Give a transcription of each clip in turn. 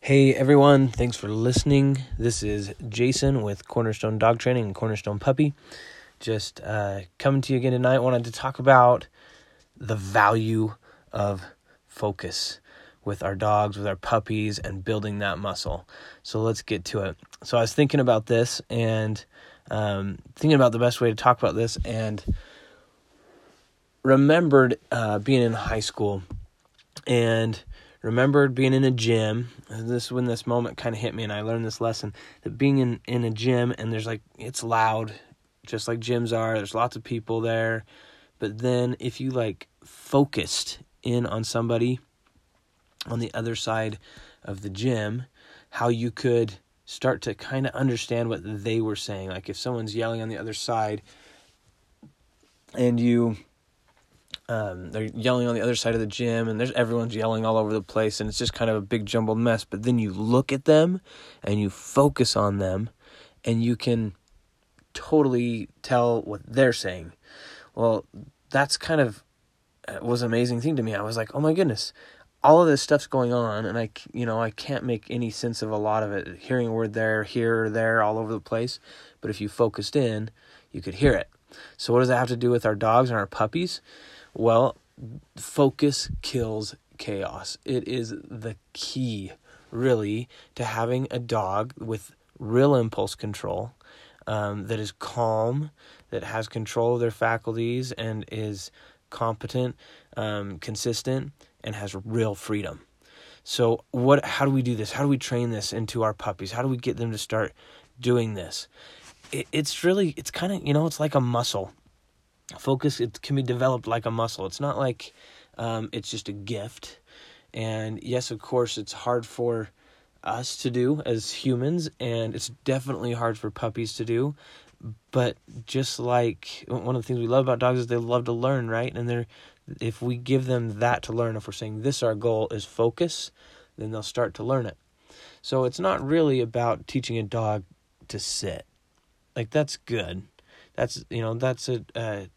Hey everyone, thanks for listening. This is Jason with Cornerstone Dog Training and Cornerstone Puppy. Just uh, coming to you again tonight. Wanted to talk about the value of focus with our dogs, with our puppies, and building that muscle. So let's get to it. So I was thinking about this and um, thinking about the best way to talk about this, and remembered uh, being in high school and remembered being in a gym. This is when this moment kind of hit me, and I learned this lesson that being in, in a gym and there's like, it's loud, just like gyms are, there's lots of people there. But then if you like focused in on somebody on the other side of the gym, how you could start to kind of understand what they were saying. Like if someone's yelling on the other side and you um, they're yelling on the other side of the gym and there's everyone's yelling all over the place and it's just kind of a big jumbled mess. But then you look at them and you focus on them and you can totally tell what they're saying. Well that's kind of uh, was an amazing thing to me. I was like oh my goodness all of this stuff's going on and i you know i can't make any sense of a lot of it hearing a word there here or there all over the place. But if you focused in you could hear it. So what does that have to do with our dogs and our puppies well, focus kills chaos. It is the key, really, to having a dog with real impulse control um, that is calm, that has control of their faculties, and is competent, um, consistent, and has real freedom. So, what? How do we do this? How do we train this into our puppies? How do we get them to start doing this? It, it's really, it's kind of, you know, it's like a muscle focus it can be developed like a muscle. It's not like um, it's just a gift. And yes of course it's hard for us to do as humans and it's definitely hard for puppies to do. But just like one of the things we love about dogs is they love to learn right? And they're if we give them that to learn if we're saying this our goal is focus then they'll start to learn it. So it's not really about teaching a dog to sit. Like that's good. That's you know that's a, a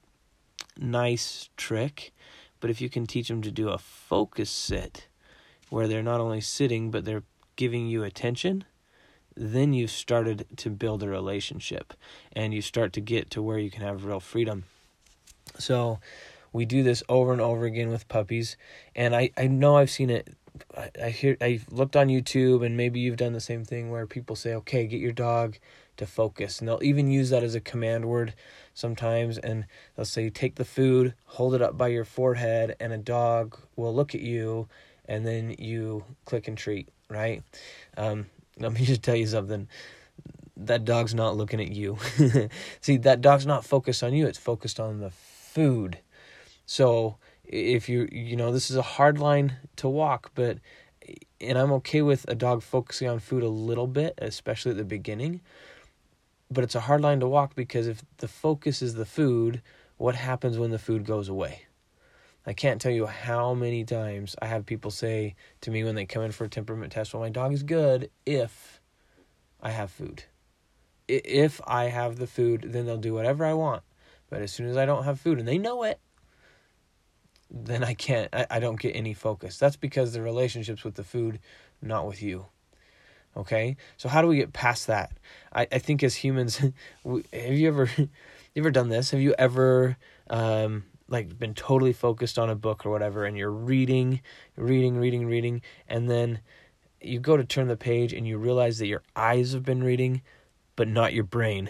nice trick, but if you can teach them to do a focus sit where they're not only sitting but they're giving you attention, then you've started to build a relationship and you start to get to where you can have real freedom. So we do this over and over again with puppies and I, I know I've seen it I, hear I looked on YouTube and maybe you've done the same thing where people say, Okay, get your dog to focus. And they'll even use that as a command word sometimes. And they'll say, take the food, hold it up by your forehead, and a dog will look at you, and then you click and treat, right? Um, let me just tell you something. That dog's not looking at you. See, that dog's not focused on you, it's focused on the food. So if you you know this is a hard line to walk but and I'm okay with a dog focusing on food a little bit especially at the beginning but it's a hard line to walk because if the focus is the food, what happens when the food goes away? I can't tell you how many times I have people say to me when they come in for a temperament test, well, my dog is good if I have food. If I have the food, then they'll do whatever I want. But as soon as I don't have food and they know it, then I can't, I, I don't get any focus. That's because the relationship's with the food, not with you. Okay, so how do we get past that? I, I think as humans, have you ever, you ever done this? Have you ever, um, like been totally focused on a book or whatever, and you're reading, reading, reading, reading, and then you go to turn the page and you realize that your eyes have been reading, but not your brain,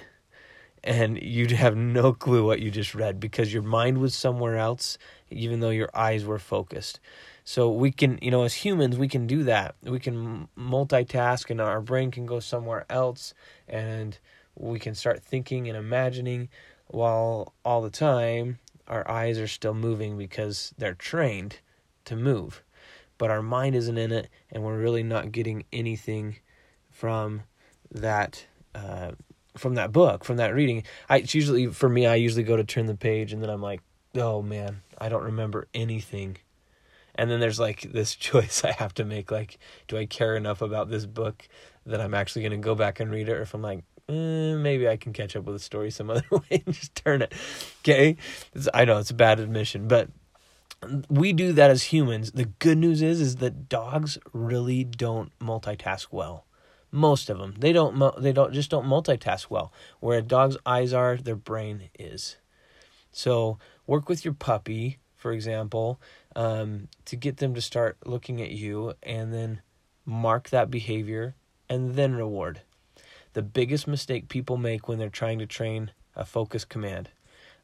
and you have no clue what you just read because your mind was somewhere else, even though your eyes were focused. So we can, you know, as humans, we can do that. We can multitask and our brain can go somewhere else and we can start thinking and imagining while all the time our eyes are still moving because they're trained to move. But our mind isn't in it and we're really not getting anything from that uh, from that book, from that reading. I it's usually for me I usually go to turn the page and then I'm like, "Oh man, I don't remember anything and then there's like this choice I have to make like do I care enough about this book that I'm actually going to go back and read it or if I'm like eh, maybe I can catch up with the story some other way and just turn it okay it's, I know it's a bad admission but we do that as humans. The good news is is that dogs really don't multitask well. Most of them. They don't they don't just don't multitask well. Where a dog's eyes are, their brain is. So, work with your puppy, for example, um, to get them to start looking at you and then mark that behavior and then reward. The biggest mistake people make when they're trying to train a focus command.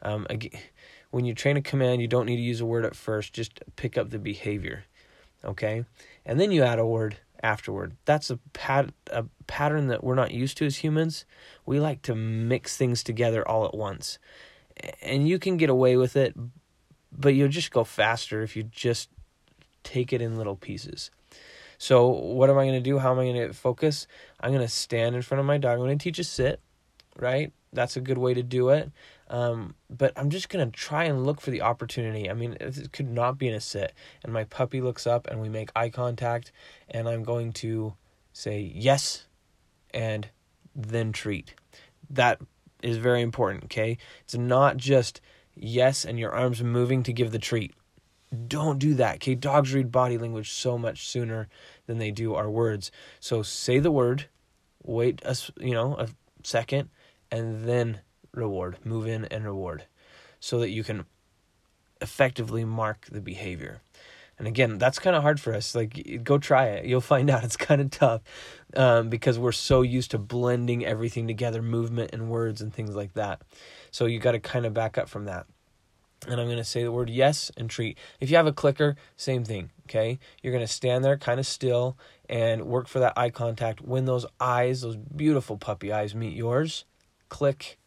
Um, when you train a command, you don't need to use a word at first, just pick up the behavior. Okay? And then you add a word afterward. That's a, pat- a pattern that we're not used to as humans. We like to mix things together all at once. And you can get away with it, but you'll just go faster if you just take it in little pieces. So, what am I going to do? How am I going to focus? I'm going to stand in front of my dog. I'm going to teach a sit, right? That's a good way to do it. Um, but I'm just gonna try and look for the opportunity. I mean, it could not be in a sit, and my puppy looks up, and we make eye contact, and I'm going to say yes, and then treat. That is very important. Okay, it's not just yes and your arms moving to give the treat. Don't do that. Okay, dogs read body language so much sooner than they do our words. So say the word, wait a you know a second, and then reward, move in and reward, so that you can effectively mark the behavior. And again, that's kind of hard for us. Like, go try it. You'll find out it's kind of tough um, because we're so used to blending everything together, movement and words and things like that. So you got to kind of back up from that. And I'm going to say the word yes and treat. If you have a clicker, same thing. Okay. You're going to stand there kind of still and work for that eye contact. When those eyes, those beautiful puppy eyes, meet yours, click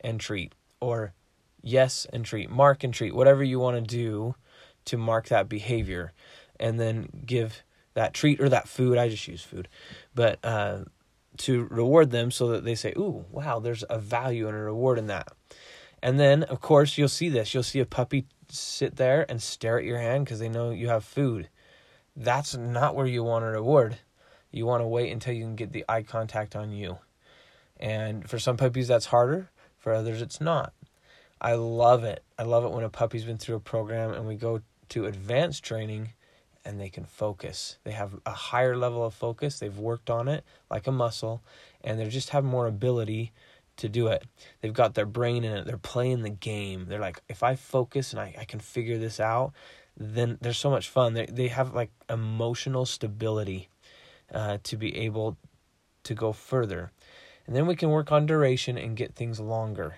and treat, or yes and treat, mark and treat, whatever you want to do to mark that behavior, and then give that treat or that food. I just use food, but uh, to reward them so that they say, "Ooh, wow, there's a value and a reward in that." And then, of course, you'll see this. You'll see a puppy sit there and stare at your hand because they know you have food. That's not where you want a reward. You want to wait until you can get the eye contact on you. And for some puppies, that's harder. For others, it's not. I love it. I love it when a puppy's been through a program and we go to advanced training and they can focus. They have a higher level of focus. They've worked on it like a muscle and they just have more ability to do it. They've got their brain in it. They're playing the game. They're like, if I focus and I, I can figure this out, then there's so much fun. They, they have like emotional stability uh, to be able to go further. And then we can work on duration and get things longer.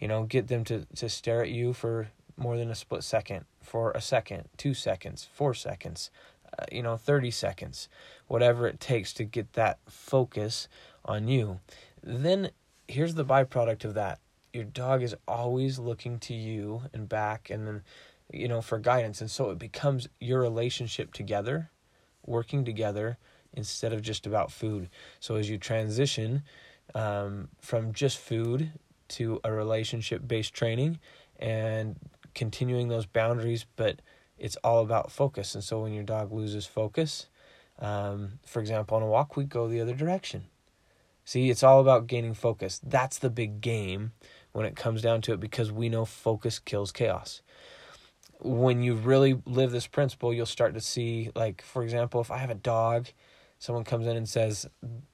You know, get them to, to stare at you for more than a split second, for a second, two seconds, four seconds, uh, you know, 30 seconds, whatever it takes to get that focus on you. Then here's the byproduct of that. Your dog is always looking to you and back and then you know for guidance. And so it becomes your relationship together working together instead of just about food. So as you transition um, from just food to a relationship based training and continuing those boundaries, but it's all about focus. And so when your dog loses focus, um, for example, on a walk, we go the other direction. See, it's all about gaining focus. That's the big game when it comes down to it because we know focus kills chaos. When you really live this principle, you'll start to see, like, for example, if I have a dog, someone comes in and says,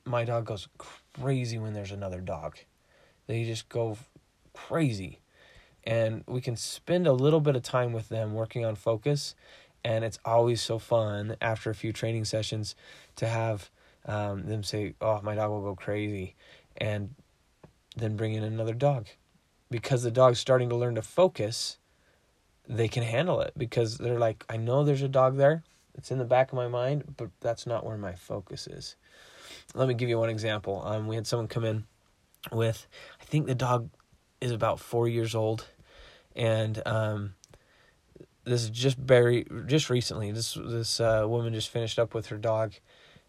My dog goes crazy when there's another dog. They just go crazy. And we can spend a little bit of time with them working on focus. And it's always so fun after a few training sessions to have um, them say, Oh, my dog will go crazy. And then bring in another dog. Because the dog's starting to learn to focus, they can handle it because they're like, I know there's a dog there. It's in the back of my mind, but that's not where my focus is let me give you one example. Um, we had someone come in with, I think the dog is about four years old, and um, this is just very just recently. This this uh, woman just finished up with her dog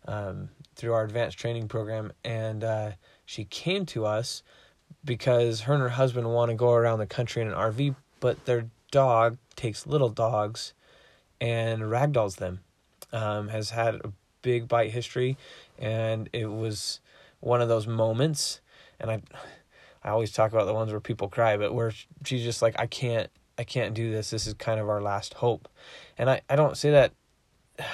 um, through our advanced training program, and uh, she came to us because her and her husband want to go around the country in an RV, but their dog takes little dogs and ragdolls them. Um, has had a big bite history, and it was one of those moments. And I, I always talk about the ones where people cry, but where she's just like, I can't, I can't do this. This is kind of our last hope. And I, I don't say that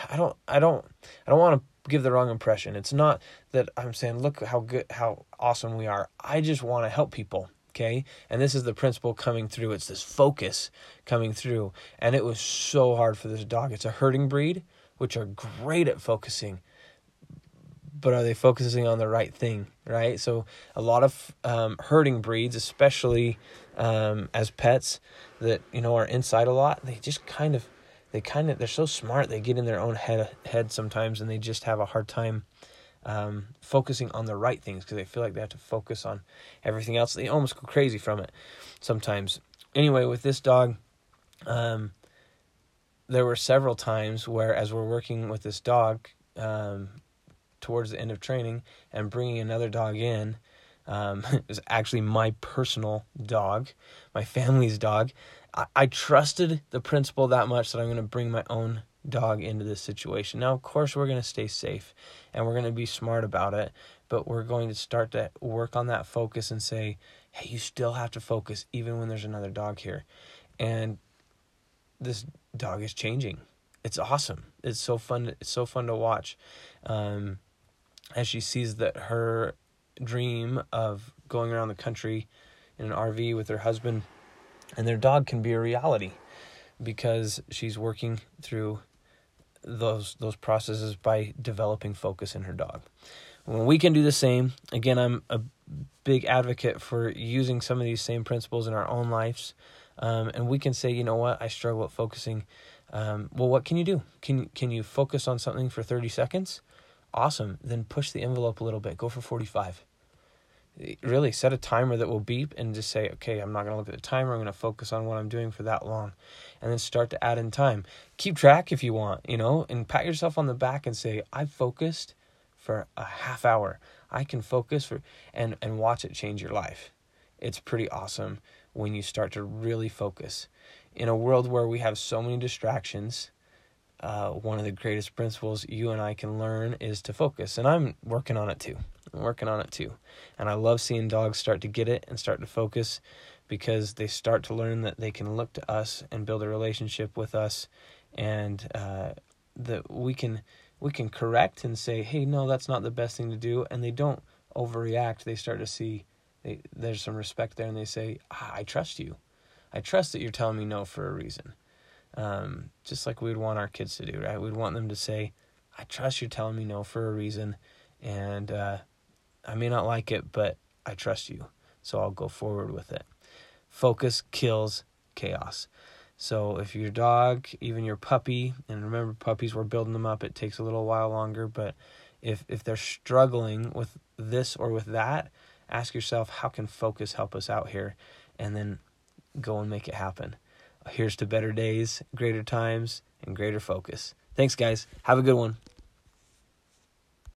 I don't I don't I don't want to give the wrong impression. It's not that I'm saying look how good how awesome we are. I just want to help people, okay? And this is the principle coming through. It's this focus coming through. And it was so hard for this dog. It's a herding breed, which are great at focusing. But are they focusing on the right thing, right? So a lot of um, herding breeds, especially um, as pets, that you know are inside a lot, they just kind of they kind of they're so smart they get in their own head head sometimes and they just have a hard time um, focusing on the right things because they feel like they have to focus on everything else they almost go crazy from it sometimes anyway with this dog um, there were several times where as we're working with this dog um, towards the end of training and bringing another dog in um, it was actually my personal dog my family's dog I, I trusted the principle that much that I'm going to bring my own dog into this situation. Now, of course, we're going to stay safe and we're going to be smart about it, but we're going to start to work on that focus and say, hey, you still have to focus even when there's another dog here. And this dog is changing. It's awesome. It's so fun. It's so fun to watch. Um, as she sees that her dream of going around the country in an RV with her husband and their dog can be a reality because she's working through those those processes by developing focus in her dog. When we can do the same, again, I'm a big advocate for using some of these same principles in our own lives, um, and we can say, you know what, I struggle at focusing. Um, well, what can you do? Can can you focus on something for thirty seconds? Awesome. Then push the envelope a little bit. Go for forty five really set a timer that will beep and just say, okay, I'm not going to look at the timer. I'm going to focus on what I'm doing for that long. And then start to add in time. Keep track if you want, you know, and pat yourself on the back and say, I focused for a half hour. I can focus for and and watch it change your life. It's pretty awesome when you start to really focus. In a world where we have so many distractions, uh, one of the greatest principles you and I can learn is to focus. And I'm working on it too. I'm working on it too. And I love seeing dogs start to get it and start to focus because they start to learn that they can look to us and build a relationship with us and uh, that we can we can correct and say hey no that's not the best thing to do and they don't overreact they start to see they, there's some respect there and they say ah, i trust you i trust that you're telling me no for a reason um, just like we'd want our kids to do right we'd want them to say i trust you're telling me no for a reason and uh, I may not like it, but I trust you. So I'll go forward with it. Focus kills chaos. So if your dog, even your puppy, and remember puppies, we're building them up, it takes a little while longer, but if if they're struggling with this or with that, ask yourself how can focus help us out here and then go and make it happen. Here's to better days, greater times, and greater focus. Thanks guys. Have a good one.